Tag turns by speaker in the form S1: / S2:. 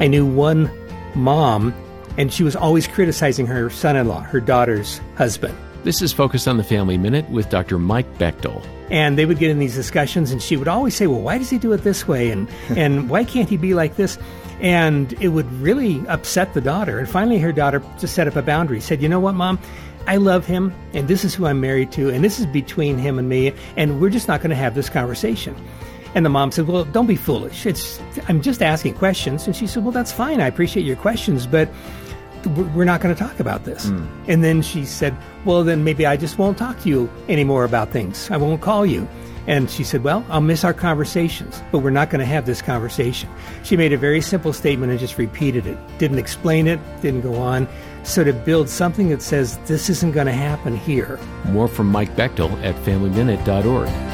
S1: I knew one mom, and she was always criticizing her son in law, her daughter's husband.
S2: This is Focus on the Family Minute with Dr. Mike Bechtle.
S1: And they would get in these discussions, and she would always say, Well, why does he do it this way? And, and why can't he be like this? And it would really upset the daughter. And finally, her daughter just set up a boundary, said, You know what, mom? I love him, and this is who I'm married to, and this is between him and me, and we're just not going to have this conversation. And the mom said, Well, don't be foolish. It's I'm just asking questions. And she said, Well, that's fine. I appreciate your questions, but we're not going to talk about this. Mm. And then she said, Well, then maybe I just won't talk to you anymore about things. I won't call you. And she said, Well, I'll miss our conversations, but we're not going to have this conversation. She made a very simple statement and just repeated it. Didn't explain it, didn't go on. So to build something that says this isn't going to happen here.
S2: More from Mike Bechtle at FamilyMinute.org.